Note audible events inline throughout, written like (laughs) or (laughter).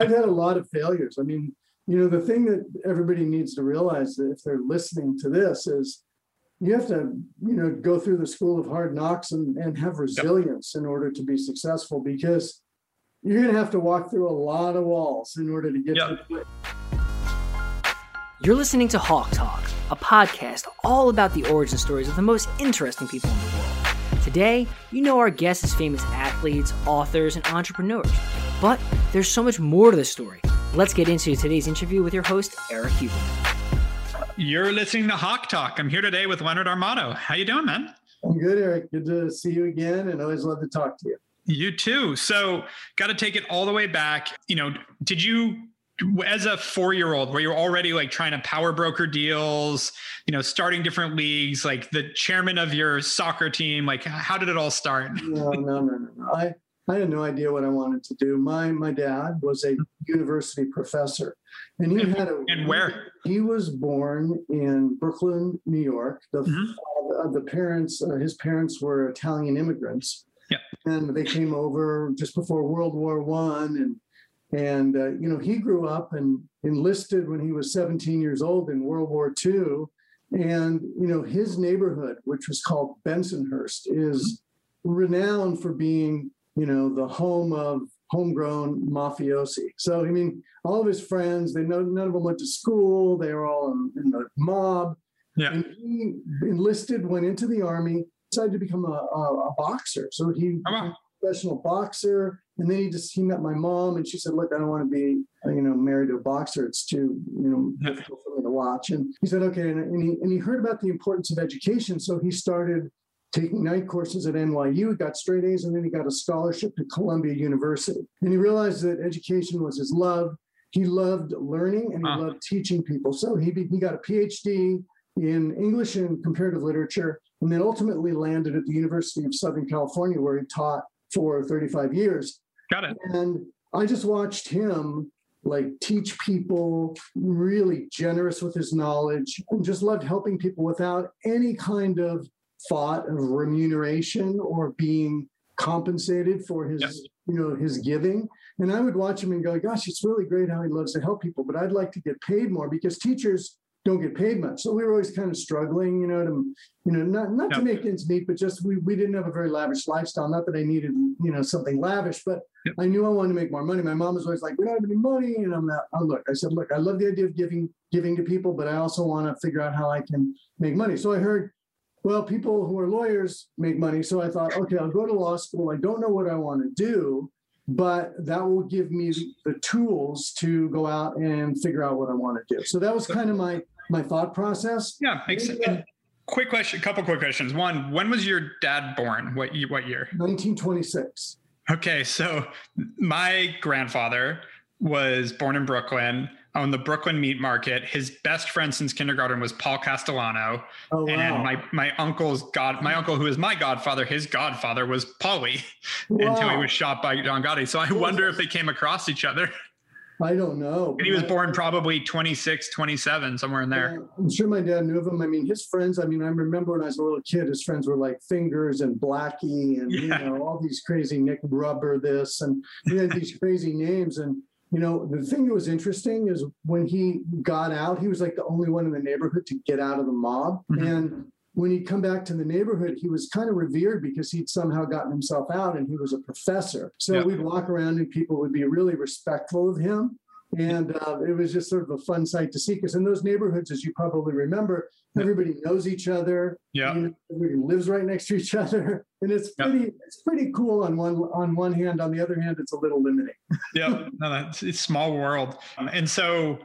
I've had a lot of failures. I mean, you know, the thing that everybody needs to realize that if they're listening to this is you have to, you know, go through the school of hard knocks and, and have resilience yep. in order to be successful because you're going to have to walk through a lot of walls in order to get yep. to the place. You're listening to Hawk Talk, a podcast all about the origin stories of the most interesting people in the world. Today, you know our guests as famous athletes, authors, and entrepreneurs. But there's so much more to the story. Let's get into today's interview with your host, Eric Huber. You're listening to Hawk Talk. I'm here today with Leonard Armato. How you doing, man? I'm good, Eric. Good to see you again, and always love to talk to you. You too. So, got to take it all the way back. You know, did you as a four year old where you're already like trying to power broker deals you know starting different leagues like the chairman of your soccer team like how did it all start no no no no, no. i I had no idea what I wanted to do. My my dad was a university professor, and he had a. And where? He was born in Brooklyn, New York. The mm-hmm. the parents, uh, his parents were Italian immigrants. Yeah. And they came over just before World War One, and and uh, you know he grew up and enlisted when he was 17 years old in World War II, and you know his neighborhood, which was called Bensonhurst, is renowned for being you know, the home of homegrown mafiosi. So, I mean, all of his friends, they know none of them went to school. They were all in, in the mob. Yeah. And he enlisted, went into the army, decided to become a, a, a boxer. So he oh, wow. a professional boxer. And then he just he met my mom, and she said, "Look, I don't want to be, you know, married to a boxer. It's too, you know, difficult for me to watch." And he said, "Okay." And, and he and he heard about the importance of education, so he started taking night courses at NYU, He got straight A's, and then he got a scholarship to Columbia University. And he realized that education was his love. He loved learning and he uh. loved teaching people. So he, he got a PhD in English and comparative literature, and then ultimately landed at the University of Southern California, where he taught for 35 years. Got it. And I just watched him like teach people, really generous with his knowledge, and just loved helping people without any kind of thought of remuneration or being compensated for his yes. you know his giving and i would watch him and go gosh it's really great how he loves to help people but i'd like to get paid more because teachers don't get paid much so we were always kind of struggling you know to you know not not yep. to make ends meet but just we, we didn't have a very lavish lifestyle not that i needed you know something lavish but yep. i knew i wanted to make more money my mom was always like we don't have any money and i'm not oh, look i said look i love the idea of giving giving to people but i also want to figure out how i can make money so i heard well, people who are lawyers make money. So I thought, okay, I'll go to law school. I don't know what I want to do, but that will give me the tools to go out and figure out what I want to do. So that was kind of my my thought process. Yeah, makes sense. Uh, quick question, couple quick questions. One, when was your dad born? What what year? 1926. Okay, so my grandfather was born in Brooklyn on the Brooklyn meat market. His best friend since kindergarten was Paul Castellano. Oh, wow. And my my uncle's god my uncle who is my godfather, his godfather was Paulie (laughs) wow. until he was shot by John Gotti. So I wonder if they came across each other. I don't know. And he was born probably 26, 27, somewhere in there. I'm sure my dad knew of him. I mean, his friends, I mean, I remember when I was a little kid, his friends were like Fingers and Blackie and, yeah. you know, all these crazy Nick Rubber this. And he had these (laughs) crazy names. And you know, the thing that was interesting is when he got out, he was like the only one in the neighborhood to get out of the mob. Mm-hmm. And when he'd come back to the neighborhood, he was kind of revered because he'd somehow gotten himself out and he was a professor. So we'd walk around and people would be really respectful of him. And uh, it was just sort of a fun sight to see because in those neighborhoods, as you probably remember, everybody knows each other. Yeah, you know, everybody lives right next to each other, (laughs) and it's pretty yep. it's pretty cool on one on one hand. On the other hand, it's a little limiting. (laughs) yeah, no, that's it's small world, um, and so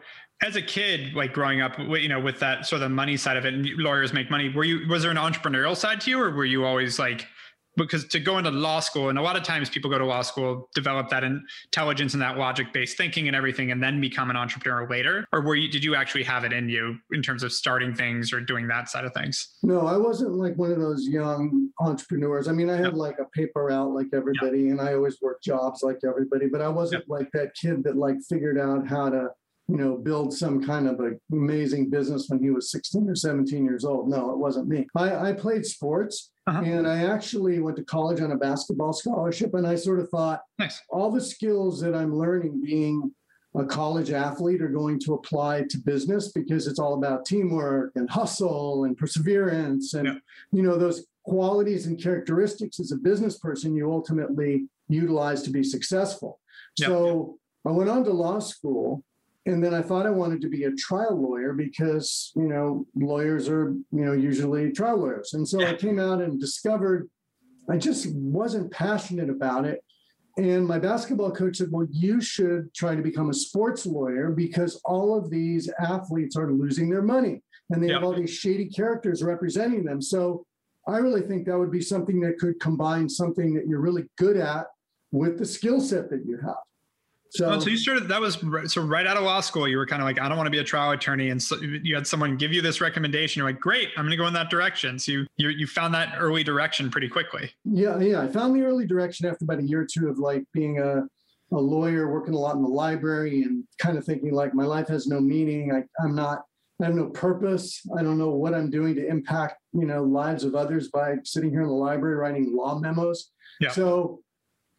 as a kid, like growing up, you know, with that sort of money side of it, and lawyers make money. Were you was there an entrepreneurial side to you, or were you always like because to go into law school and a lot of times people go to law school develop that intelligence and that logic based thinking and everything and then become an entrepreneur later or were you did you actually have it in you in terms of starting things or doing that side of things no i wasn't like one of those young entrepreneurs i mean i had yep. like a paper out like everybody yep. and i always worked jobs like everybody but i wasn't yep. like that kid that like figured out how to you know, build some kind of amazing business when he was 16 or 17 years old. No, it wasn't me. I, I played sports uh-huh. and I actually went to college on a basketball scholarship. And I sort of thought nice. all the skills that I'm learning being a college athlete are going to apply to business because it's all about teamwork and hustle and perseverance and yeah. you know those qualities and characteristics as a business person you ultimately utilize to be successful yeah. so i went on to law school and then i thought i wanted to be a trial lawyer because you know lawyers are you know usually trial lawyers and so yeah. i came out and discovered i just wasn't passionate about it and my basketball coach said, Well, you should try to become a sports lawyer because all of these athletes are losing their money and they have all these shady characters representing them. So I really think that would be something that could combine something that you're really good at with the skill set that you have. So, oh, so you started that was so right out of law school. You were kind of like, I don't want to be a trial attorney, and so you had someone give you this recommendation. You're like, great, I'm going to go in that direction. So you, you you found that early direction pretty quickly. Yeah, yeah, I found the early direction after about a year or two of like being a a lawyer, working a lot in the library, and kind of thinking like my life has no meaning. I, I'm not. I have no purpose. I don't know what I'm doing to impact you know lives of others by sitting here in the library writing law memos. Yeah. So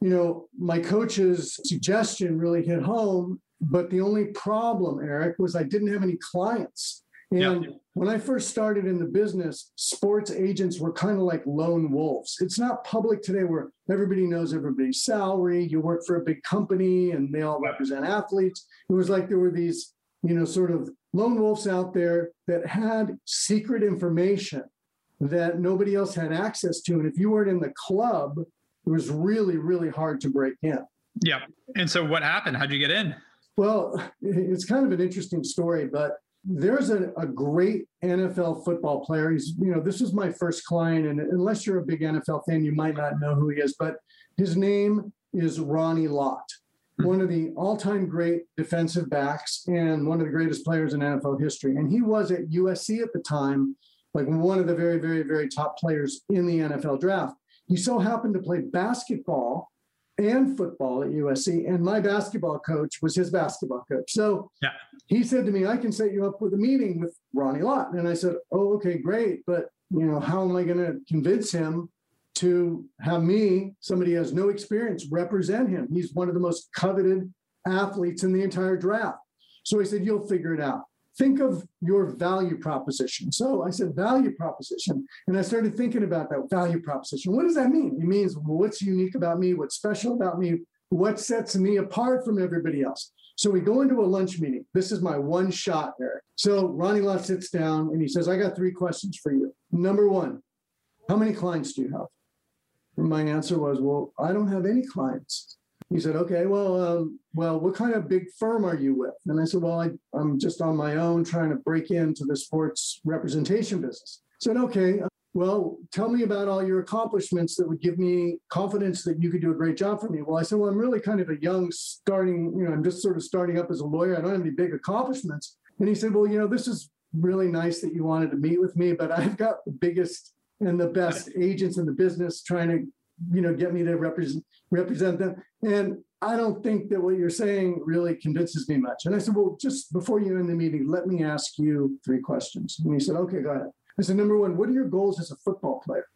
you know, my coach's suggestion really hit home. But the only problem, Eric, was I didn't have any clients. And yeah. when I first started in the business, sports agents were kind of like lone wolves. It's not public today where everybody knows everybody's salary. You work for a big company and they all represent athletes. It was like there were these, you know, sort of lone wolves out there that had secret information that nobody else had access to. And if you weren't in the club, it was really, really hard to break in. Yeah. And so what happened? How'd you get in? Well, it's kind of an interesting story, but there's a, a great NFL football player. He's, you know, this was my first client, and unless you're a big NFL fan, you might not know who he is, but his name is Ronnie Lott, mm-hmm. one of the all-time great defensive backs and one of the greatest players in NFL history. And he was at USC at the time, like one of the very, very, very top players in the NFL draft. He so happened to play basketball and football at USC, and my basketball coach was his basketball coach. So yeah. he said to me, "I can set you up with a meeting with Ronnie Lott." And I said, "Oh, okay, great, but you know, how am I going to convince him to have me, somebody who has no experience, represent him? He's one of the most coveted athletes in the entire draft." So I said, "You'll figure it out." Think of your value proposition. So I said value proposition, and I started thinking about that value proposition. What does that mean? It means what's unique about me, what's special about me, what sets me apart from everybody else. So we go into a lunch meeting. This is my one shot there. So Ronnie Lott sits down and he says, I got three questions for you. Number one, how many clients do you have? And my answer was, Well, I don't have any clients. He said, okay, well, um, well, what kind of big firm are you with? And I said, well, I, I'm just on my own trying to break into the sports representation business. I said, okay, uh, well, tell me about all your accomplishments that would give me confidence that you could do a great job for me. Well, I said, well, I'm really kind of a young starting, you know, I'm just sort of starting up as a lawyer. I don't have any big accomplishments. And he said, well, you know, this is really nice that you wanted to meet with me, but I've got the biggest and the best agents in the business trying to you know, get me to represent represent them. And I don't think that what you're saying really convinces me much. And I said, well, just before you end the meeting, let me ask you three questions. And he said, okay, go ahead. I said, number one, what are your goals as a football player?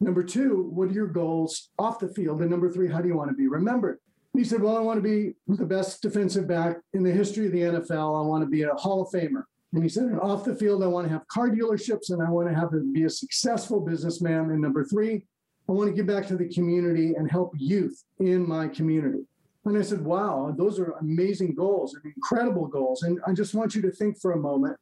Number two, what are your goals off the field? And number three, how do you want to be remembered? And he said, well, I want to be the best defensive back in the history of the NFL. I want to be a Hall of Famer. And he said, off the field, I want to have car dealerships and I want to have to be a successful businessman. And number three, I want to give back to the community and help youth in my community. And I said, wow, those are amazing goals and incredible goals. And I just want you to think for a moment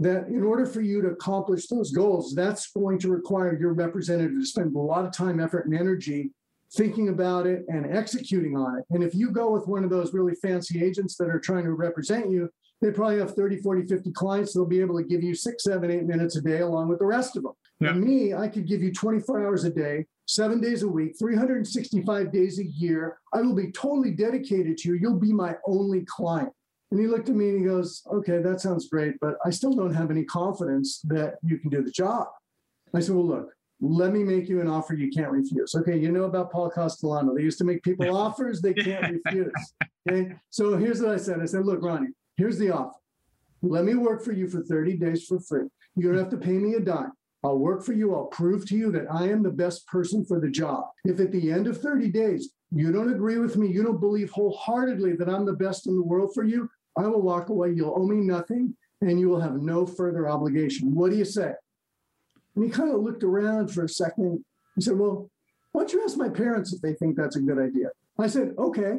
that in order for you to accomplish those goals, that's going to require your representative to spend a lot of time, effort, and energy thinking about it and executing on it. And if you go with one of those really fancy agents that are trying to represent you, they probably have 30, 40, 50 clients. They'll be able to give you six, seven, eight minutes a day along with the rest of them. Yeah. For me, I could give you 24 hours a day, seven days a week, 365 days a year. I will be totally dedicated to you. You'll be my only client. And he looked at me and he goes, Okay, that sounds great, but I still don't have any confidence that you can do the job. I said, Well, look, let me make you an offer you can't refuse. Okay, you know about Paul Castellano. They used to make people (laughs) offers they can't refuse. Okay, so here's what I said I said, Look, Ronnie, here's the offer. Let me work for you for 30 days for free. You don't have to pay me a dime. I'll work for you. I'll prove to you that I am the best person for the job. If at the end of 30 days you don't agree with me, you don't believe wholeheartedly that I'm the best in the world for you, I will walk away. You'll owe me nothing and you will have no further obligation. What do you say? And he kind of looked around for a second. He said, Well, why don't you ask my parents if they think that's a good idea? I said, Okay,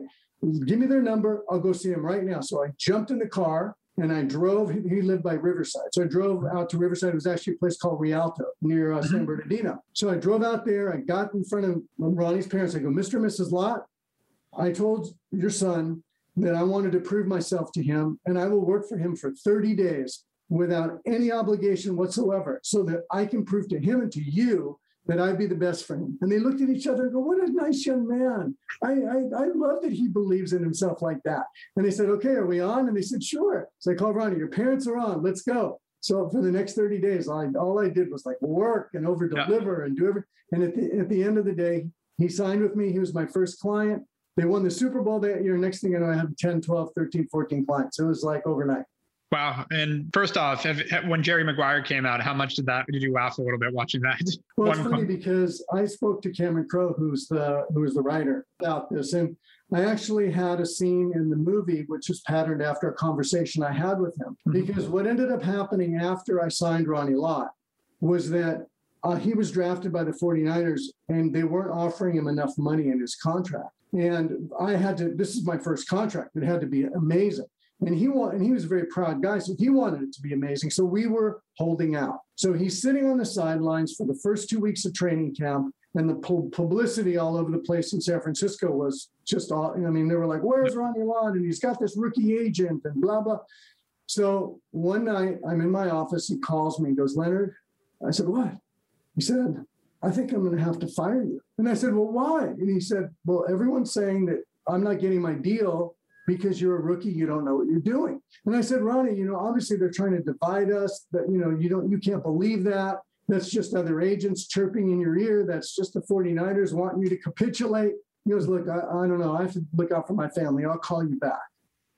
give me their number. I'll go see them right now. So I jumped in the car and I drove. He lived by Riverside. So I drove out to Riverside. It was actually a place called Rialto near uh, San mm-hmm. Bernardino. So I drove out there. I got in front of Ronnie's parents. I go, Mr. and Mrs. Lott, I told your son that I wanted to prove myself to him, and I will work for him for 30 days without any obligation whatsoever so that I can prove to him and to you that I'd be the best friend. And they looked at each other and go, What a nice young man. I, I, I love that he believes in himself like that. And they said, Okay, are we on? And they said, Sure. So I called Ronnie, Your parents are on. Let's go. So for the next 30 days, I, all I did was like work and over deliver yeah. and do everything. And at the, at the end of the day, he signed with me. He was my first client. They won the Super Bowl that year. Next thing you know, I had 10, 12, 13, 14 clients. It was like overnight. Wow. And first off, when Jerry Maguire came out, how much did that did you laugh a little bit watching that? (laughs) Well, it's funny because I spoke to Cameron Crowe, who's the who's the writer about this, and I actually had a scene in the movie which is patterned after a conversation I had with him. Mm-hmm. Because what ended up happening after I signed Ronnie Lott was that uh, he was drafted by the 49ers and they weren't offering him enough money in his contract. And I had to, this is my first contract. It had to be amazing. And he want, and he was a very proud guy, so he wanted it to be amazing. So we were holding out. So he's sitting on the sidelines for the first two weeks of training camp, and the publicity all over the place in San Francisco was just all. I mean, they were like, "Where's Ronnie Lott?" And he's got this rookie agent, and blah blah. So one night, I'm in my office. He calls me. He goes, "Leonard," I said, "What?" He said, "I think I'm going to have to fire you." And I said, "Well, why?" And he said, "Well, everyone's saying that I'm not getting my deal." Because you're a rookie, you don't know what you're doing. And I said, Ronnie, you know, obviously they're trying to divide us, but you know, you don't, you can't believe that. That's just other agents chirping in your ear. That's just the 49ers wanting you to capitulate. He goes, look, I, I don't know. I have to look out for my family. I'll call you back.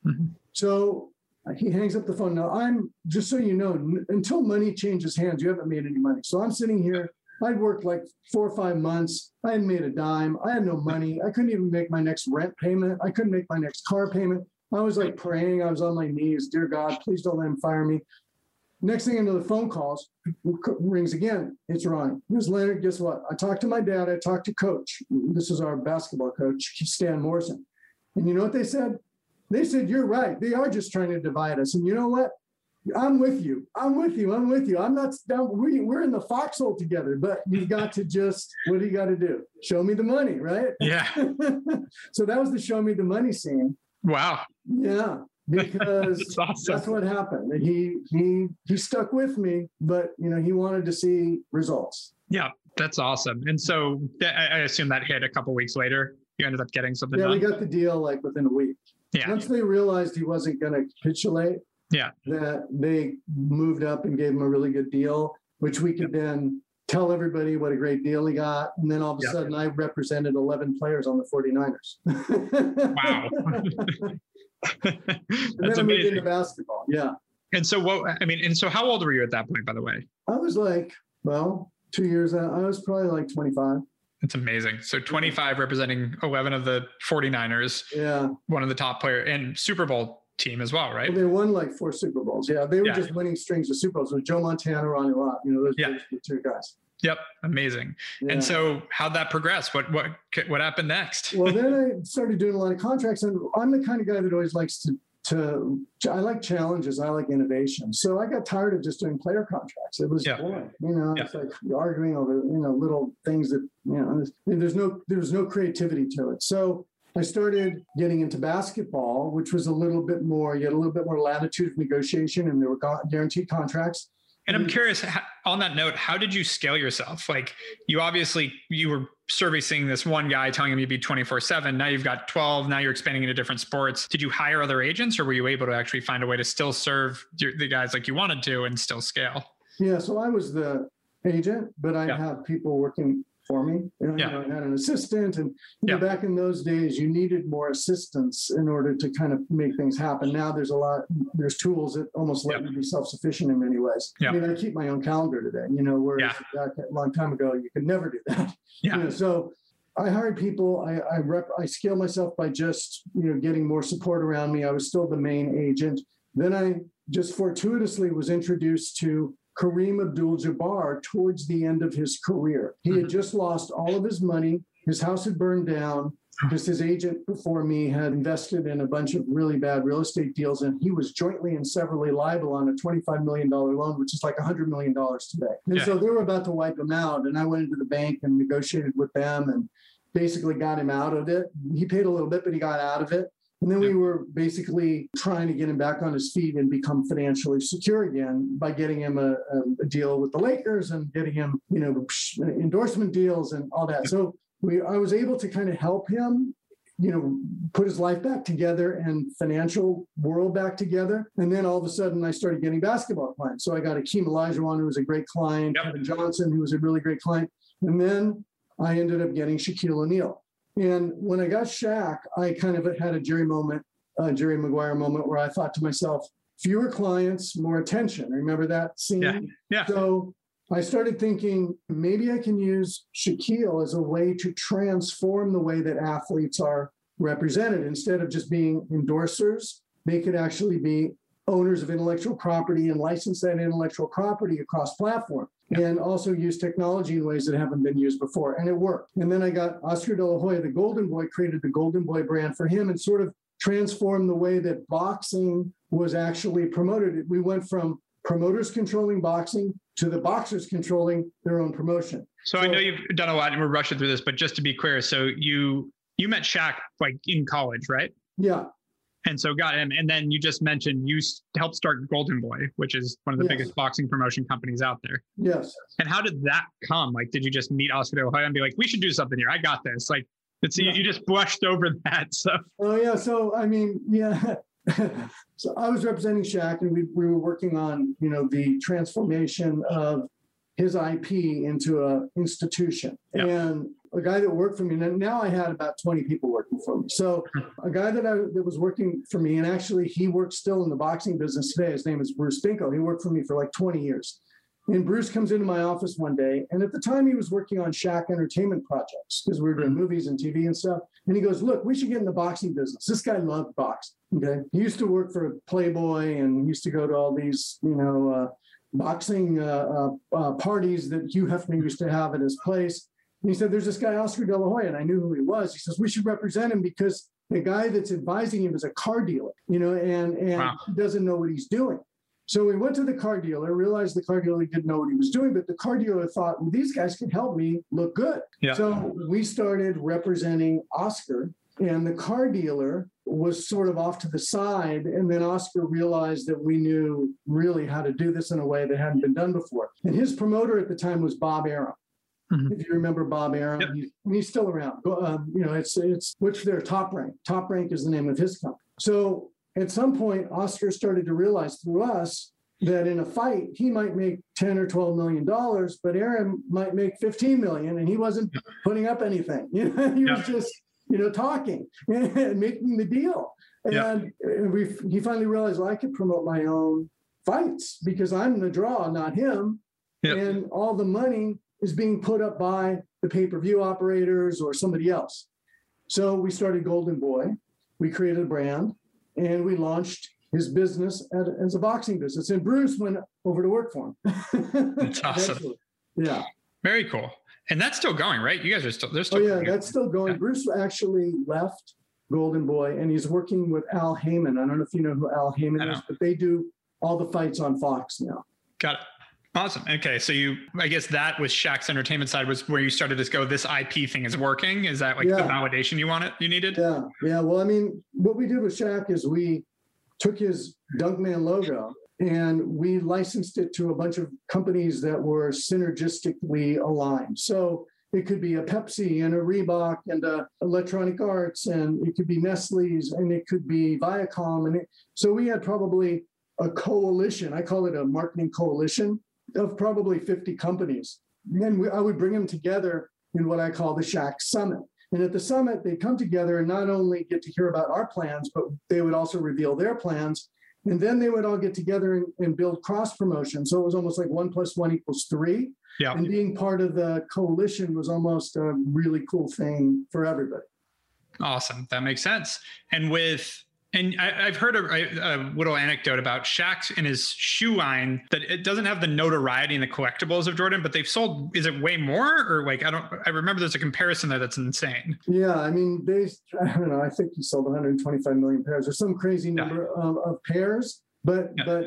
Mm-hmm. So he hangs up the phone. Now I'm just so you know, n- until money changes hands, you haven't made any money. So I'm sitting here I'd worked like four or five months. I hadn't made a dime. I had no money. I couldn't even make my next rent payment. I couldn't make my next car payment. I was like praying. I was on my knees. Dear God, please don't let him fire me. Next thing I know, the phone calls rings again. It's Ronnie. Here's Leonard. Guess what? I talked to my dad. I talked to coach. This is our basketball coach, Stan Morrison. And you know what they said? They said, You're right. They are just trying to divide us. And you know what? I'm with you. I'm with you. I'm with you. I'm not down. We, we're in the foxhole together, but you mm. got to just, what do you got to do? Show me the money, right? Yeah. (laughs) so that was the show me the money scene. Wow. Yeah. Because (laughs) that's, awesome. that's what happened. He, he, he stuck with me, but you know, he wanted to see results. Yeah. That's awesome. And so I assume that hit a couple weeks later. You ended up getting something. Yeah, done. we got the deal like within a week. Yeah. Once they realized he wasn't going to capitulate, yeah. That they moved up and gave him a really good deal, which we could then tell everybody what a great deal he got. And then all of a sudden I represented 11 players on the 49ers. wow. (laughs) (laughs) and then I moved into basketball. Yeah. And so what, I mean, and so how old were you at that point, by the way? I was like, well, two years, out. I was probably like 25. That's amazing. So 25 representing 11 of the 49ers. Yeah. One of the top player and Super Bowl team as well, right? Well, they won like four Super Bowls. Yeah, they were yeah. just winning strings of Super Bowls with Joe Montana, Ronnie Lott. You know, those yeah. two guys. Yep, amazing. Yeah. And so, how'd that progress? What what what happened next? well, (laughs) then I started doing a lot of contracts, and I'm the kind of guy that always likes to to I like challenges. I like innovation. So I got tired of just doing player contracts. It was yeah. boring. You know, yeah. it's like arguing over you know little things that you know. There's no there's no creativity to it. So I started getting into basketball, which was a little bit more, you had a little bit more latitude of negotiation and there were guaranteed contracts. And I'm curious on that note, how did you scale yourself? Like you obviously you were servicing this one guy telling him you'd be 24 seven. Now you've got 12. Now you're expanding into different sports. Did you hire other agents or were you able to actually find a way to still serve the guys like you wanted to and still scale? Yeah. So I was the agent, but I yeah. have people working for me. You know, yeah. I had an assistant, and you know, back in those days, you needed more assistance in order to kind of make things happen. Now there's a lot, there's tools that almost let yeah. you be self-sufficient in many ways. Yeah. I mean, I keep my own calendar today. You know, whereas a long time ago you could never do that. (laughs) Yeah. You know, so I hired people. I I, rep, I scale myself by just you know getting more support around me. I was still the main agent. Then I just fortuitously was introduced to Kareem Abdul-Jabbar towards the end of his career. He had mm-hmm. just lost all of his money. His house had burned down because his agent before me had invested in a bunch of really bad real estate deals and he was jointly and severally liable on a $25 million loan which is like $100 million today and yeah. so they were about to wipe him out and i went into the bank and negotiated with them and basically got him out of it he paid a little bit but he got out of it and then we were basically trying to get him back on his feet and become financially secure again by getting him a, a deal with the Lakers and getting him, you know, endorsement deals and all that. So we I was able to kind of help him you know, put his life back together and financial world back together. And then all of a sudden I started getting basketball clients. So I got Akeem Olajuwon, who was a great client, yep. Kevin Johnson, who was a really great client. And then I ended up getting Shaquille O'Neal. And when I got Shaq, I kind of had a Jerry moment, a Jerry Maguire moment where I thought to myself, fewer clients, more attention. Remember that scene? Yeah. yeah. So I started thinking maybe I can use Shaquille as a way to transform the way that athletes are represented. Instead of just being endorsers, they could actually be owners of intellectual property and license that intellectual property across platform and also use technology in ways that haven't been used before. And it worked. And then I got Oscar De La Hoya, the Golden Boy, created the Golden Boy brand for him and sort of transformed the way that boxing was actually promoted. We went from promoters controlling boxing to the boxers controlling their own promotion. So, so I know you've done a lot and we're rushing through this, but just to be clear, so you you met Shaq like in college, right? Yeah. And so got him. And then you just mentioned you helped start Golden Boy, which is one of the yes. biggest boxing promotion companies out there. Yes. And how did that come? Like, did you just meet Oscar De La Hoya and be like, we should do something here? I got this. Like, it's yeah. you just brushed over (laughs) that. So. Oh yeah. So I mean, yeah. (laughs) so I was representing Shaq, and we, we were working on you know the transformation of his IP into a institution. Yep. And a guy that worked for me, and now I had about 20 people working for me. So a guy that I that was working for me, and actually he works still in the boxing business today. His name is Bruce Binkow. He worked for me for like 20 years. And Bruce comes into my office one day, and at the time he was working on Shaq Entertainment projects because we were doing movies and TV and stuff. And he goes, "Look, we should get in the boxing business." This guy loved boxing. Okay, he used to work for Playboy and he used to go to all these, you know, uh, boxing uh, uh, uh parties that Hugh Hefner used to have at his place. And he said, "There's this guy Oscar De La Hoya," and I knew who he was. He says, "We should represent him because the guy that's advising him is a car dealer, you know, and and wow. doesn't know what he's doing." So we went to the car dealer, realized the car dealer didn't know what he was doing, but the car dealer thought, well, these guys can help me look good. Yeah. So we started representing Oscar, and the car dealer was sort of off to the side. And then Oscar realized that we knew really how to do this in a way that hadn't been done before. And his promoter at the time was Bob Arum. Mm-hmm. If you remember Bob Arum, yep. he's, he's, still around. Um, you know, it's it's which they're top rank. Top rank is the name of his company. So at some point, Oscar started to realize through us that in a fight he might make 10 or 12 million dollars but Arum might make 15 million and he wasn't putting up anything (laughs) you know he was just you know talking (laughs) and making the deal and we he finally realized well, i could promote my own fights because i'm the draw not him and all the money is being put up by the pay-per-view operators or somebody else so we started golden boy we created a brand and we launched his business at, as a boxing business. And Bruce went over to work for him. That's (laughs) awesome. yeah. Very cool. And that's still going, right? You guys are still, there's still. Oh, yeah, that's still going. Yeah. Bruce actually left Golden Boy and he's working with Al Haymon. I don't know if you know who Al Haymon is, but they do all the fights on Fox now. Got it. Awesome. Okay. So you, I guess that was Shaq's entertainment side was where you started to go, this IP thing is working. Is that like yeah. the validation you wanted, you needed? Yeah. Yeah. Well, I mean, what we did with Shaq is we took his Dunkman logo and we licensed it to a bunch of companies that were synergistically aligned. So it could be a Pepsi and a Reebok and a Electronic Arts, and it could be Nestle's, and it could be Viacom. And it, so we had probably a coalition. I call it a marketing coalition of probably 50 companies. And then we, I would bring them together in what I call the Shaq Summit. And at the summit, they come together and not only get to hear about our plans, but they would also reveal their plans. And then they would all get together and, and build cross promotion. So it was almost like one plus one equals three. Yeah. And being part of the coalition was almost a really cool thing for everybody. Awesome. That makes sense. And with and I, have heard a, a, little anecdote about Shaq and his shoe line that it doesn't have the notoriety and the collectibles of Jordan, but they've sold. Is it way more or like I don't? I remember there's a comparison there that's insane. Yeah, I mean they. I don't know. I think he sold 125 million pairs or some crazy number yeah. of, of, pairs. But yeah. but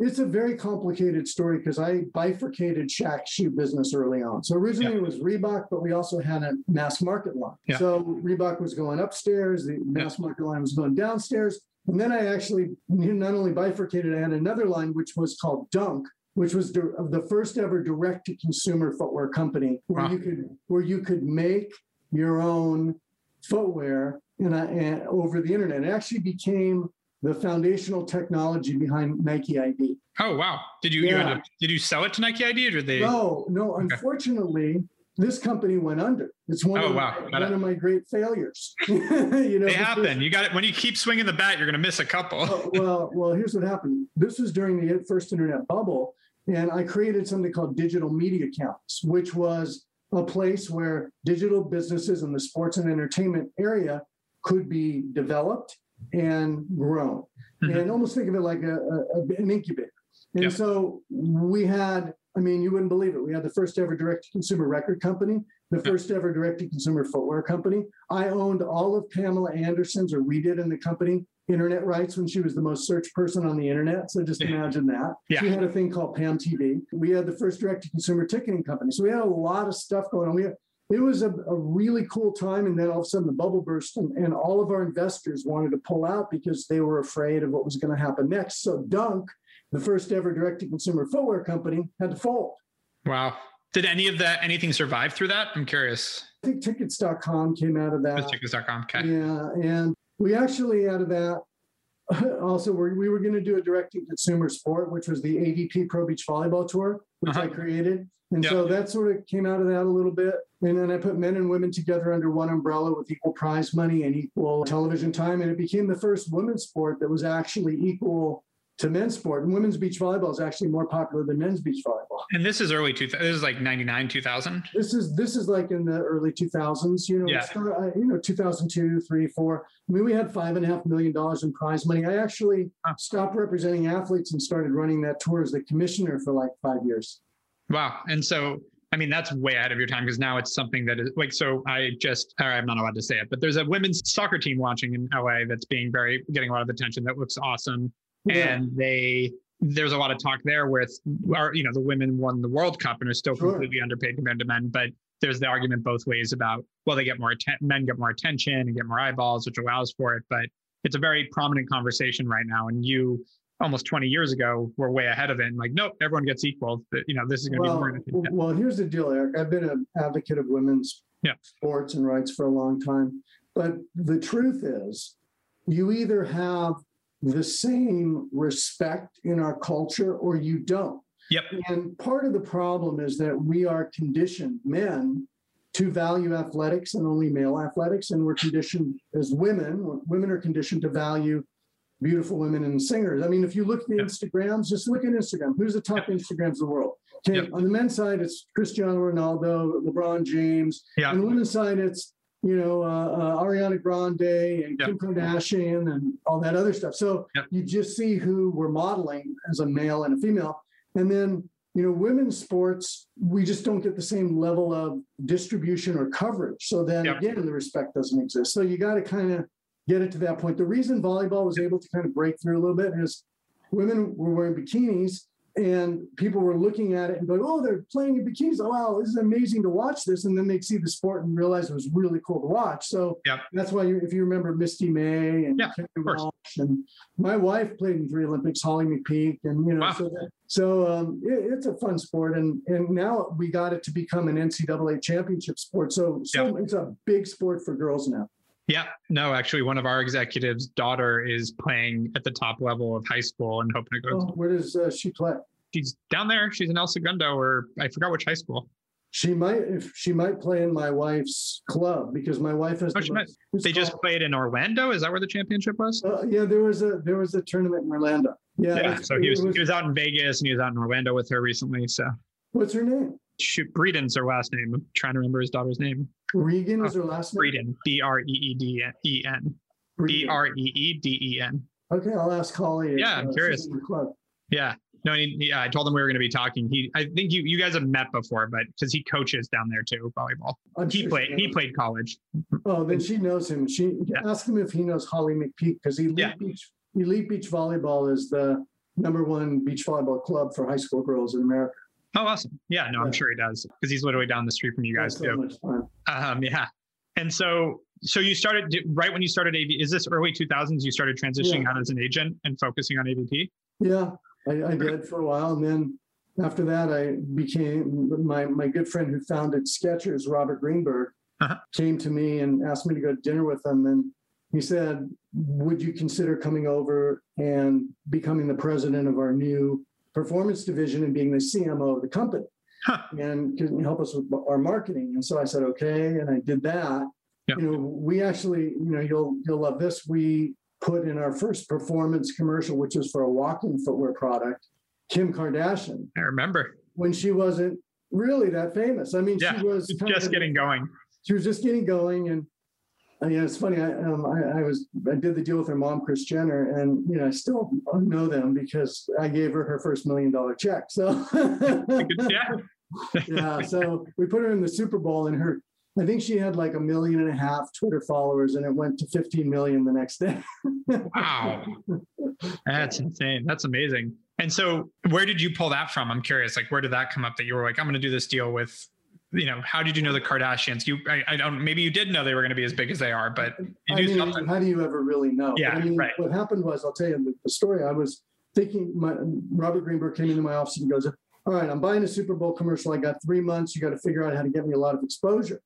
it's a very complicated story because I bifurcated Shaq's shoe business early on. So originally yeah. it was Reebok, but we also had a mass market line. Yeah. So Reebok was going upstairs, the mass yeah. market line was going downstairs. And then I actually not only bifurcated, I had another line which was called Dunk, which was the first ever direct to consumer footwear company where wow. you could where you could make your own footwear and, and over the internet. It actually became the foundational technology behind Nike ID. Oh wow! Did you, yeah. you did you sell it to Nike ID or did they? No, no. Okay. Unfortunately, this company went under. It's one, oh, of, wow. my, one of my great failures. (laughs) you know, they happen. You got it. When you keep swinging the bat, you're going to miss a couple. well, well, well, here's what happened. This was during the first internet bubble, and I created something called Digital Media accounts, which was a place where digital businesses in the sports and entertainment area could be developed and grown. Mm-hmm. And almost think of it like a, a an incubator. And yep. so we had, I mean, you wouldn't believe it. We had the first ever direct to consumer record company, the first ever direct to consumer footwear company. I owned all of Pamela Anderson's, or we did in the company, internet rights when she was the most searched person on the internet. So just imagine that. Yeah. She had a thing called Pam TV. We had the first direct to consumer ticketing company. So we had a lot of stuff going on. We had, it was a, a, really cool time. And then all of a sudden the bubble burst and, and all of our investors wanted to pull out because they were afraid of what was going to happen next. So Dunk, the first ever direct to consumer footwear company, had to fold. Wow. Did any of that, anything survive through that? I'm curious. I think tickets.com came out of that. Tickets.com. Okay. Yeah. And we actually, out of that, (laughs) also we we were going to do a direct to consumer sport, which was the AVP Pro Beach Volleyball Tour, which uh-huh. I created. And yep. so that sort of came out of that a little bit. And then I put men and women together under one umbrella with equal prize money and equal television time. And it became the first women's sport that was actually equal to men's sport. And women's beach volleyball is actually more popular than men's beach volleyball. And this is early two. This is like ninety nine, two thousand. This is this is like in the early two thousands. You know, yeah. Started, uh, you know, two thousand two, three, four. I mean, we had five and a half million dollars in prize money. I actually stopped representing athletes and started running that tour as the commissioner for like five years. Wow. And so I mean, that's way ahead of your time because now it's something that is like, so I just, I'm not allowed to say it, but there's a women's soccer team launching in LA that's being very, getting a lot of attention that looks awesome yeah. and they there's a lot of talk there with our you know the women won the world cup and are still sure. completely underpaid compared to men but there's the argument both ways about well they get more atten- men get more attention and get more eyeballs which allows for it but it's a very prominent conversation right now and you almost 20 years ago we were way ahead of it and like nope everyone gets equal you know this is going to well, be more well here's the deal eric i've been an advocate of women's yeah. sports and rights for a long time but the truth is you either have the same respect in our culture or you don't. Yep. And part of the problem is that we are conditioned, men, to value athletics and only male athletics. And we're conditioned as women, women are conditioned to value beautiful women and singers. I mean, if you look at the yep. Instagrams, just look at Instagram. Who's the top yep. Instagrams in the world? Okay, yep. on the men's side, it's Cristiano Ronaldo, LeBron James. Yeah. On the women's side, it's you know, uh, uh, Ariana Grande and. Kim Kardashian and all that other stuff. So you just see who we're modeling as a male and a female. And then, you know, women's sports, we just don't get the same level of distribution or coverage. So then again, the respect doesn't exist. So you got to kind of get it to that point. The reason volleyball was able to kind of break through a little bit is women were wearing bikinis and people were looking at it and going, "Oh, they're playing in bikinis! Oh, wow, this is amazing to watch this!" And then they'd see the sport and realize it was really cool to watch. So yep. that's why, you, if you remember Misty May and yeah, Walsh, and my wife played in three Olympics, Holly McPeak, and you know, wow. so that, so um, it, it's a fun sport, and and now we got it to become an NCAA championship sport. So so yep. it's a big sport for girls now. Yeah, no, actually, one of our executives' daughter is playing at the top level of high school and hoping to go. Oh, where does uh, she play? She's down there. She's in El Segundo, or I forgot which high school. she might if she might play in my wife's club because my wife has. Oh, the most- They just played in Orlando. Is that where the championship was? Uh, yeah, there was a there was a tournament in Orlando. Yeah. Yeah. So he it was, he was out in Vegas and he was out in Orlando with her recently. So What's her name? Shoot, Breeden's her last name. I'm trying to remember his daughter's name. Regan is her last name. Breeden. B R E E D E N. B. R E E D E N. Okay, I'll ask Holly. Yeah, I'm uh, curious. in the club. Yeah. No, he, yeah, I told him we were going to be talking. He, I think you, you guys have met before, but because he coaches down there too, volleyball. I'm He sure played, he played college. Oh, then she knows him. She Yeah. ask him if he knows Holly McPeak because Elite Yeah. Beach Elite Beach Volleyball is the number one beach volleyball club for high school girls in America. Oh, awesome. Yeah, no. I'm sure he does because he's literally down the street from you guys That's so too. much fun. Um, yeah. And so, so you started right when you started AV. Is this early 2000s? You started transitioning Yeah. out as an agent and focusing on AVP. Yeah, I, I did for a while, and then after that, I became my my good friend who founded Skechers, Robert Greenberg, Uh-huh. came to me and asked me to go to dinner with him, and he said, "Would you consider coming over and becoming the president of our new performance division and being the CMO of the company?" Huh. And can you help us with our marketing. And so I said, okay. And I did that. Yeah. You know, we actually, you know, you'll you'll love this. We put in our first performance commercial, which was for a walking footwear product, Kim Kardashian, I remember when she wasn't really that famous. I mean, Yeah, she was just of- getting going. She was just getting going, and yeah, it's funny. I, um, I I was I did the deal with her mom, Kris Jenner, and you know I still know them because I gave her her first million dollar check. So Yeah. (laughs) yeah, so we put her in the Super Bowl, and her I think she had like a million and a half Twitter followers, and it went to 15 million the next day. Wow. (laughs) That's insane. That's amazing. And so, where did you pull that from? I'm curious. Like, where did that come up that you were like, I'm going to do this deal with, you know, how did you know the Kardashians? You, I, I don't, maybe you did know they were going to be as big as they are, but you I mean, something. how do you ever really know? Yeah, I mean, right. what happened was, I'll tell you the, the story. I was thinking, my, Robert Greenberg came into my office and goes, All right, I'm buying a Super Bowl commercial. I got three months. You got to figure out how to get me a lot of exposure.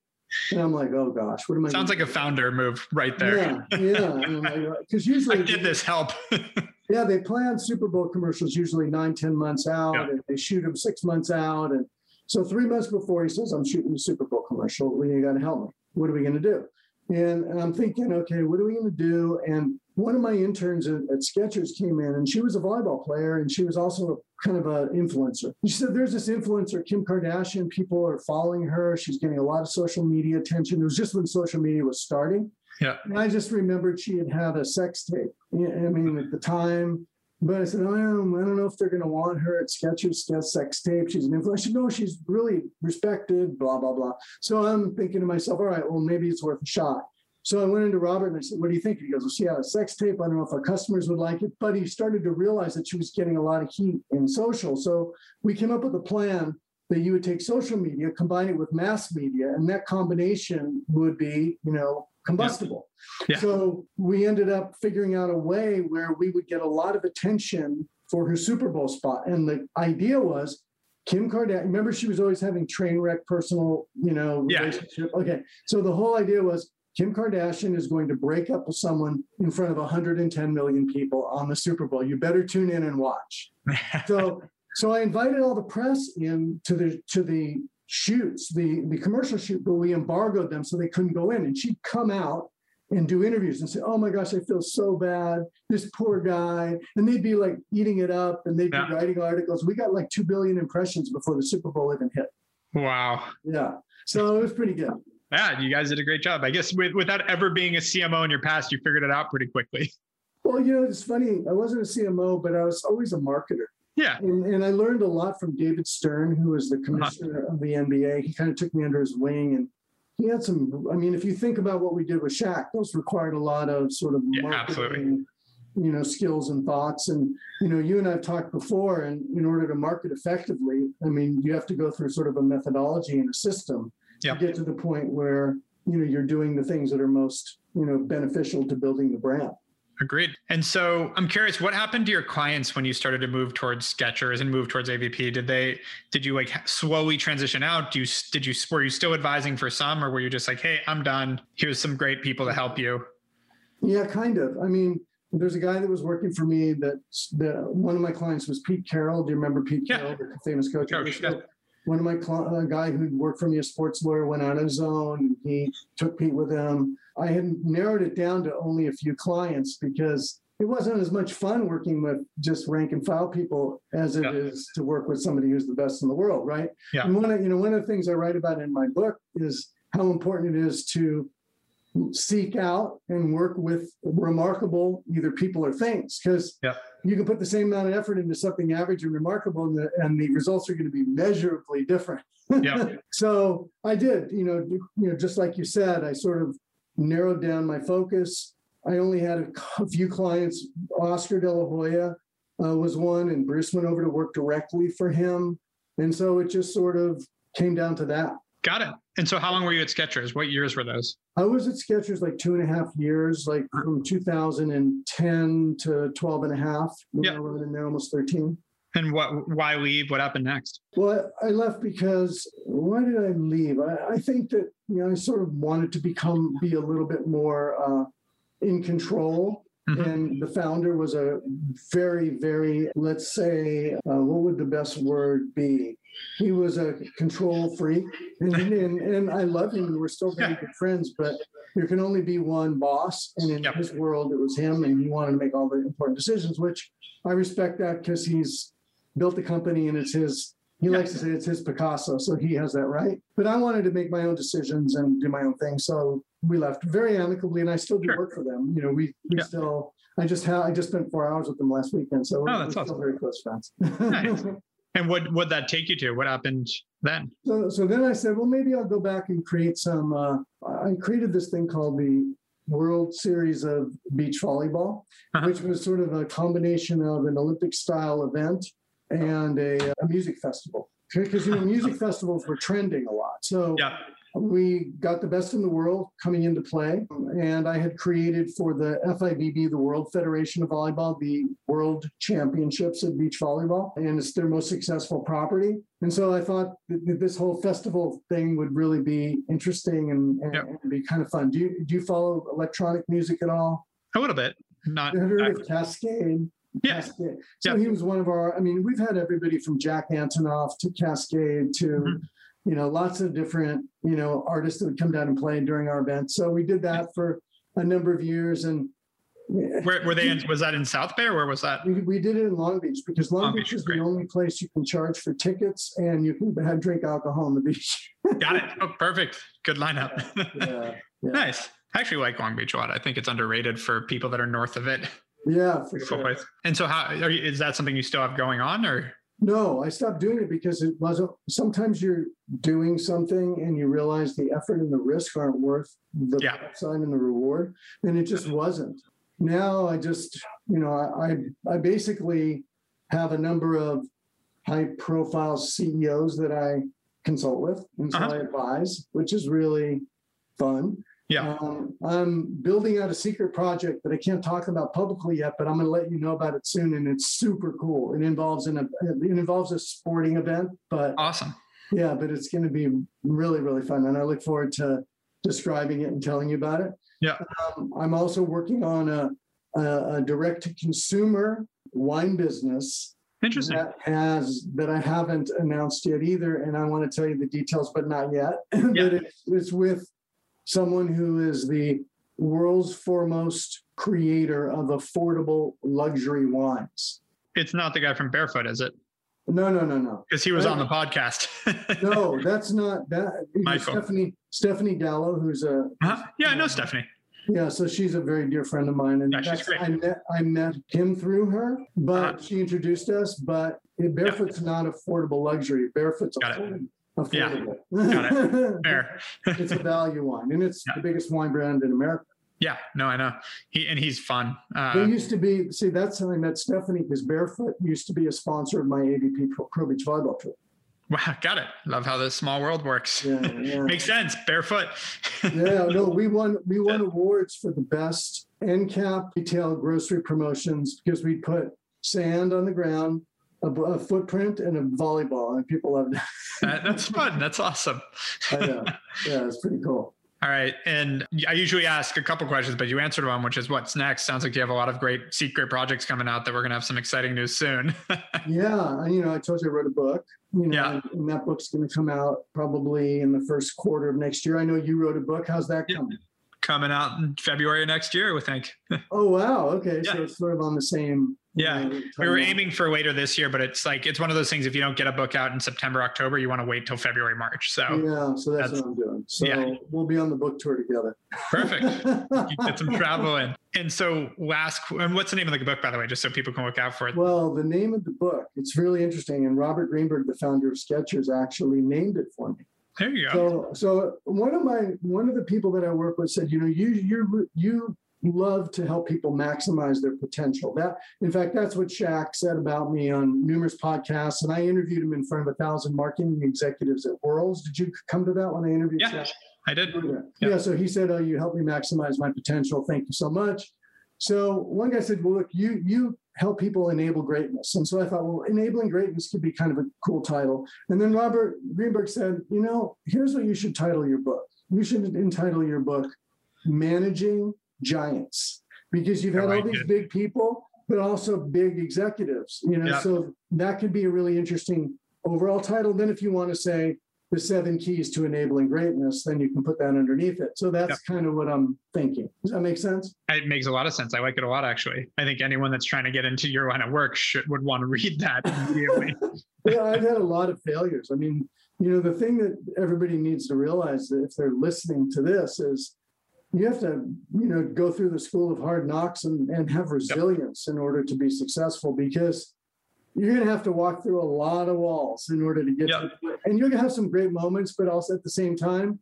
And I'm like, Oh gosh, what am I Sounds like a founder move right there. Yeah, yeah. (laughs) Because I usually, did this help. (laughs) yeah, they plan Super Bowl commercials usually nine, 10 months out, Yeah. and they shoot them six months out. And so three months before he says, I'm shooting the Super Bowl commercial, well, you got to help me. What are we going to do? And, and I'm thinking, okay, what are we going to do? And one of my interns at, at Skechers came in, and she was a volleyball player, and she was also a, kind of an influencer. She said, "There's this influencer, Kim Kardashian. People are following her. She's getting a lot of social media attention. It was just when social media was starting." Yeah. And I just remembered she had had a sex tape. I mean, at the time. But I said, I don't, I don't know if they're going to want her at Skechers to sex tape. She's an influencer. No, she's really respected, blah, blah, blah. So I'm thinking to myself, all right, well, maybe it's worth a shot. So I went into Robert and I said, what do you think? He goes, well, she had a sex tape. I don't know if our customers would like it. But he started to realize that she was getting a lot of heat in social. So we came up with a plan that you would take social media, combine it with mass media, and that combination would be, you know, combustible. Yeah. So we ended up figuring out a way where we would get a lot of attention for her Super Bowl spot. And the idea was Kim Kardashian, remember she was always having train wreck personal, you know, Yeah. relationship. Okay. So the whole idea was Kim Kardashian is going to break up with someone in front of 110 million people on the Super Bowl. You better tune in and watch. (laughs) So so I invited all the press in to the to the shoots, the the commercial shoot, but we embargoed them so they couldn't go in. And she'd come out and do interviews and say, "Oh my gosh, I feel so bad. This poor guy." And they'd be like eating it up, and they'd Yeah. be writing articles. We got like two billion impressions before the Super Bowl even hit. wow. Yeah, so it was pretty good. Yeah, you guys did a great job. I guess with, without ever being a CMO in your past, you figured it out pretty quickly. Well, you know, it's funny. I wasn't a CMO, but I was always a marketer. Yeah. And, and I learned a lot from David Stern, who was the commissioner uh-huh. of the NBA. He kind of took me under his wing and he had some, I mean, if you think about what we did with Shaq, those required a lot of sort of Yeah, marketing, absolutely. you know, skills and thoughts. And, you know, you and I've talked before, and in order to market effectively, I mean, you have to go through sort of a methodology and a system Yep. to get to the point where, you know, you're doing the things that are most, you know, beneficial to building the brand. Agreed. And so I'm curious, what happened to your clients when you started to move towards Skechers and move towards AVP? Did they, did you like slowly transition out? Do you, did you, were you still advising for some or were you just like, hey, I'm done. Here's some great people to help you? Yeah, kind of. I mean, there's a guy that was working for me that that one of my clients was Pete Carroll. Do you remember Pete Yeah. Carroll, the famous coach? Coach, yeah. one of my cl- a guy who'd worked for me, a sports lawyer, went out on his own. He took Pete with him. I had narrowed it down to only a few clients because it wasn't as much fun working with just rank and file people as it Yeah. is to work with somebody who's the best in the world, right? Yeah. And one of you know one of the things I write about in my book is how important it is to seek out and work with remarkable either people or things because Yeah. you can put the same amount of effort into something average and remarkable and the, and the results are going to be measurably different Yeah. (laughs) so i did you know you know just like you said i sort of narrowed down my focus i only had (laughs) a few clients oscar de la hoya uh, was one and bruce went over to work directly for him and so it just sort of came down to that Got it. And so how long were you at Skechers? What years were those? I was at Skechers like two and a half years, like from 2010 to 12 and a half. Yeah. I've been there almost 13. And what why leave? What happened next? Well, I left because why did I leave? I, I think that you know I sort of wanted to become be a little bit more uh, in control. Mhm. And the founder was a very, very, let's say, uh, what would the best word be? He was a control freak, and and, and I love him. We're still very good friends, but there can only be one boss, and in Yep. his world, it was him, and he wanted to make all the important decisions, which I respect that because he's built the company and it's his he likes to say it's his picasso so he has that right but i wanted to make my own decisions and do my own thing so we left very amicably and i still do Sure. work for them you know we, we Yeah. still i just had i just spent four hours with them last weekend so we're, Oh, that's we're still very close friends Nice. (laughs) And what would that take you to? What happened then? so, so then i said well maybe i'll go back and create some uh, i created this thing called the world series of beach volleyball Uh-huh. which was sort of a combination of an olympic style event and a, uh, a music festival because you know music festivals were trending a lot so Yeah. we got the best in the world coming into play and i had created for the FIVB the world federation of volleyball the world championships of beach volleyball and it's their most successful property and so i thought this whole festival thing would really be interesting and, and, Yep. and be kind of fun do you do you follow electronic music at all A little bit. Not you heard of Kaskade Yeah. Kaskade. So Yeah. he was one of our, I mean, we've had everybody from Jack Antonoff to Kaskade to, Mhm. you know, lots of different, you know, artists that would come down and play during our event. So we did that for a number of years. And where were they in was that in South Bay or where was that? we, we did it in Long Beach because Long, Long Beach, Beach is is great. the only place you can charge for tickets and you can have, drink alcohol on the beach. (laughs) Got it. Oh, perfect. Good lineup. yeah. Yeah. (laughs) nice. I actually like Long Beach a lot. I think it's underrated for people that are north of it. Yeah, for sure. And so, how are you, is that something you still have going on, or No, I stopped doing it because it wasn't. Sometimes you're doing something and you realize the effort and the risk aren't worth the Yeah. upside and the reward, and it just wasn't. Now I just, you know, I I, basically have a number of high-profile CEOs that I consult with, and so Uh-huh. I advise, which is really fun. Yeah. Um, I'm building out a secret project that I can't talk about publicly yet, but I'm going to let you know about it soon, and it's super cool. It involves an it involves a sporting event, but awesome? yeah, but it's going to be really really fun, and I look forward to describing it and telling you about it. Yeah. Um, I'm also working on a, a, a direct to consumer wine business Interesting. that has that I haven't announced yet either, and I want to tell you the details, but not yet. (laughs) Yeah. but it's, it's with someone who is the world's foremost creator of affordable luxury wines. It's not the guy from Barefoot, is it? No, no, no, no, Because he was on the podcast. no. (laughs) That's not that. Michael. Stephanie Stephanie Gallo, who's a Huh? Yeah, I know Stephanie. Yeah, so she's a very dear friend of mine, and Yeah, she's great. I met I met him through her, but Uh-huh. she introduced us. But barefoot's not affordable luxury. Barefoot's Got it. Affordable. Yeah. affordable. (laughs) Fair. it's a value wine, and it's Yeah. the biggest wine brand in America. yeah, no, I know. He and he's fun. They Uh, used to be. See, that's how I met Stephanie because Barefoot used to be a sponsor of my AVP Pro, Pro Beach volleyball trip. wow, got it. Love how this small world works. Yeah, (laughs) yeah. Makes sense. Barefoot. (laughs) yeah, no, we won we won awards for the best end cap retail grocery promotions because we put sand on the ground, a, a footprint, and a volleyball, and people loved it. That- that's fun. That's awesome. I know. Yeah, it's pretty cool. All right. And I usually ask a couple questions, but you answered one, which is what's next. Sounds like you have a lot of great secret projects coming out that we're going to have some exciting news soon. (laughs) yeah. You know, I told you I wrote a book. You know, yeah. and that book's going to come out probably in the first quarter of next year. I know you wrote a book. How's that yeah. coming? Coming out in February next year, we think. (laughs) oh wow! Okay, yeah. so it's sort of on the same yeah, we were aiming for later this year, but it's like it's one of those things. If you don't get a book out in September, October, you want to wait till February, March. So yeah, so that's, that's what I'm doing. So yeah. we'll be on the book tour together. Perfect. (laughs) get some travel in. And so last, and what's the name of the book, by the way, just so people can look out for it? Well, the name of the book, it's really interesting, and Robert Greenberg, the founder of Skechers, actually named it for me. There you go. So, so one of my one of the people that I work with said, you know, you you you love to help people maximize their potential. That, in fact, that's what Shaq said about me on numerous podcasts. And I interviewed him in front of a thousand marketing executives at Worlds. Did you come to that when I interviewed yeah, Shaq? I did. Yeah. yeah. So he said, "Oh, you helped me maximize my potential. Thank you so much." So one guy said, "Well, look, you you help people enable greatness." And so I thought, well, enabling greatness could be kind of a cool title. And then Robert Greenberg said, "You know, here's what you should title your book. You should entitle your book." Managing giants because you've had all these big people, but also big executives. You know, so that could be a really interesting overall title. Then, if you want to say the seven keys to enabling greatness, then you can put that underneath it. So that's kind of what I'm thinking. Does that make sense? It makes a lot of sense. I like it a lot, actually. I think anyone that's trying to get into your line of work should would want to read that (laughs) immediately. yeah, I've had a lot of failures. I mean, you know, the thing that everybody needs to realize that if they're listening to this is you have to you know go through the school of hard knocks and, and have resilience yep. in order to be successful because you're going to have to walk through a lot of walls in order to get yep. to and you're going to have some great moments but also at the same time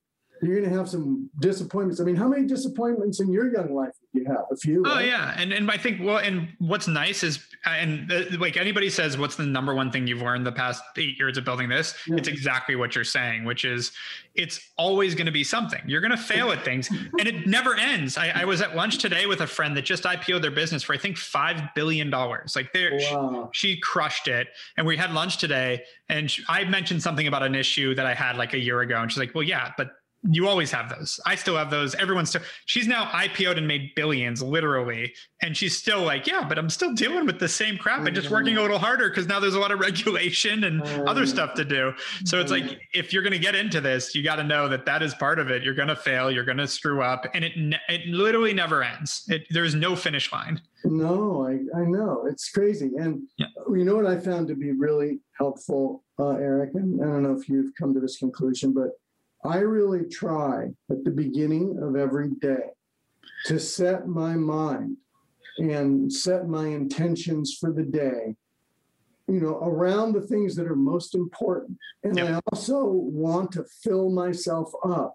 you're going to have some disappointments. I mean, how many disappointments in your young life did you have? A few. Oh right? yeah, and and I think well, and what's nice is, and like anybody says, what's the number one thing you've learned the past eight years of building this? Yeah. It's exactly what you're saying, which is it's always going to be something. You're going to fail at things, and it never ends. I, I, was at lunch today with a friend that just IPO'd their business for I think five billion dollars. Like there, wow. she, she, crushed it, and we had lunch today, and she, I mentioned something about an issue that I had like a year ago, and she's like, "Well, yeah, but." You always have those. I still have those. Everyone's still, she's now IPO'd and made billions literally. And she's still like, yeah, but I'm still dealing with the same crap and just working a little harder because now there's a lot of (laughs) regulation and other stuff to do. So it's like, if you're going to get into this, you got to know that that is part of it. You're going to fail. You're going to screw up and it, it literally never ends. It, there's no finish line. No, I, I know it's crazy. And yeah. you know what I found to be really helpful, uh, Erik, and I don't know if you've come to this conclusion, but I really try at the beginning of every day to set my mind and set my intentions for the day, you know, around the things that are most important. And yep. I also want to fill myself up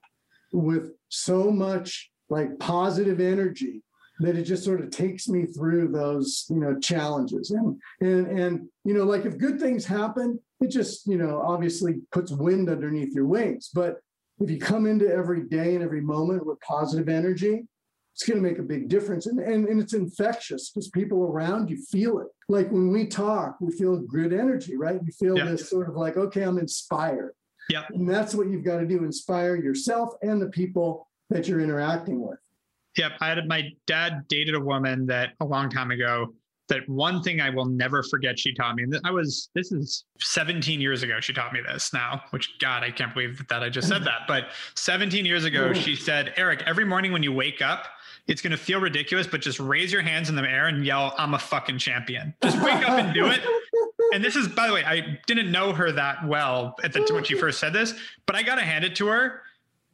with so much like positive energy that it just sort of takes me through those you know challenges and and and you know like if good things happen it just you know obviously puts wind underneath your wings but if you come into every day and every moment with positive energy, it's going to make a big difference. And, and, and it's infectious because people around you feel it. Like when we talk, we feel good energy, right? We feel yeah. this sort of like, okay, I'm inspired. Yeah. And that's what you've got to do inspire yourself and the people that you're interacting with. Yep. I had my dad dated a woman that a long time ago that one thing I will never forget she taught me. And I was, this is 17 years ago, she taught me this now, which God, I can't believe that, I just said that. But 17 years ago, she said, Erik, every morning when you wake up, it's going to feel ridiculous, but just raise your hands in the air and yell, I'm a fucking champion. Just wake up and do it. (laughs) And this is, by the way, I didn't know her that well at the when she first said this, but I got to hand it to her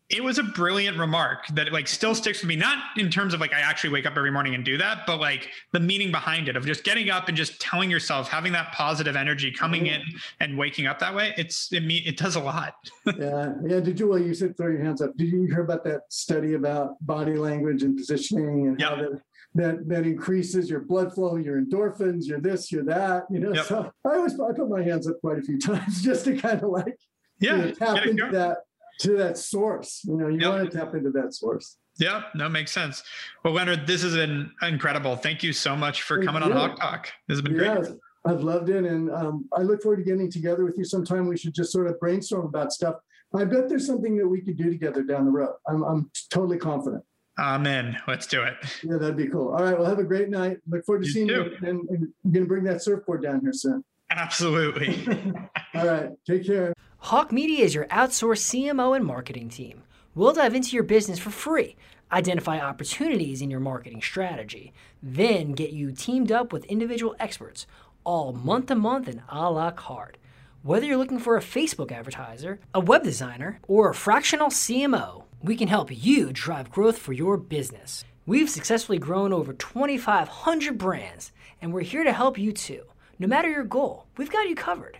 it was a brilliant remark that like still sticks with me not in terms of like i actually wake up every morning and do that but like the meaning behind it of just getting up and just telling yourself having that positive energy coming in and waking up that way it's it me it does a lot (laughs) yeah yeah did you well you said throw your hands up did you hear about that study about body language and positioning and yep. how that that that increases your blood flow, your endorphins, your this, your that. You know, yep. so I always I put my hands up quite a few (laughs) times just to kind of like yeah you know, tap into that to that source. You know, you yep. want to tap into that source. Yeah, no, makes sense. Well, Leonard, this has been incredible. Thank you so much for coming on Hawke Talk. This has been great. I've loved it, and um, I look forward to getting together with you sometime. We should just sort of brainstorm about stuff I bet there's something that we could do together down the road. I'm, I'm totally confident. Amen. Let's do it. Yeah, that'd be cool. All right. Well, have a great night. Look forward to You seeing too. you. And, and you're going to bring that surfboard down here soon. Absolutely. (laughs) All right. Take care. Hawke Media is your outsourced CMO and marketing team. We'll dive into your business for free, identify opportunities in your marketing strategy, then get you teamed up with individual experts, all month to month and a la carte. Whether you're looking for a Facebook advertiser, a web designer, or a fractional CMO, we can help you drive growth for your business. We've successfully grown over 2,500 brands, and we're here to help you too. No matter your goal, we've got you covered.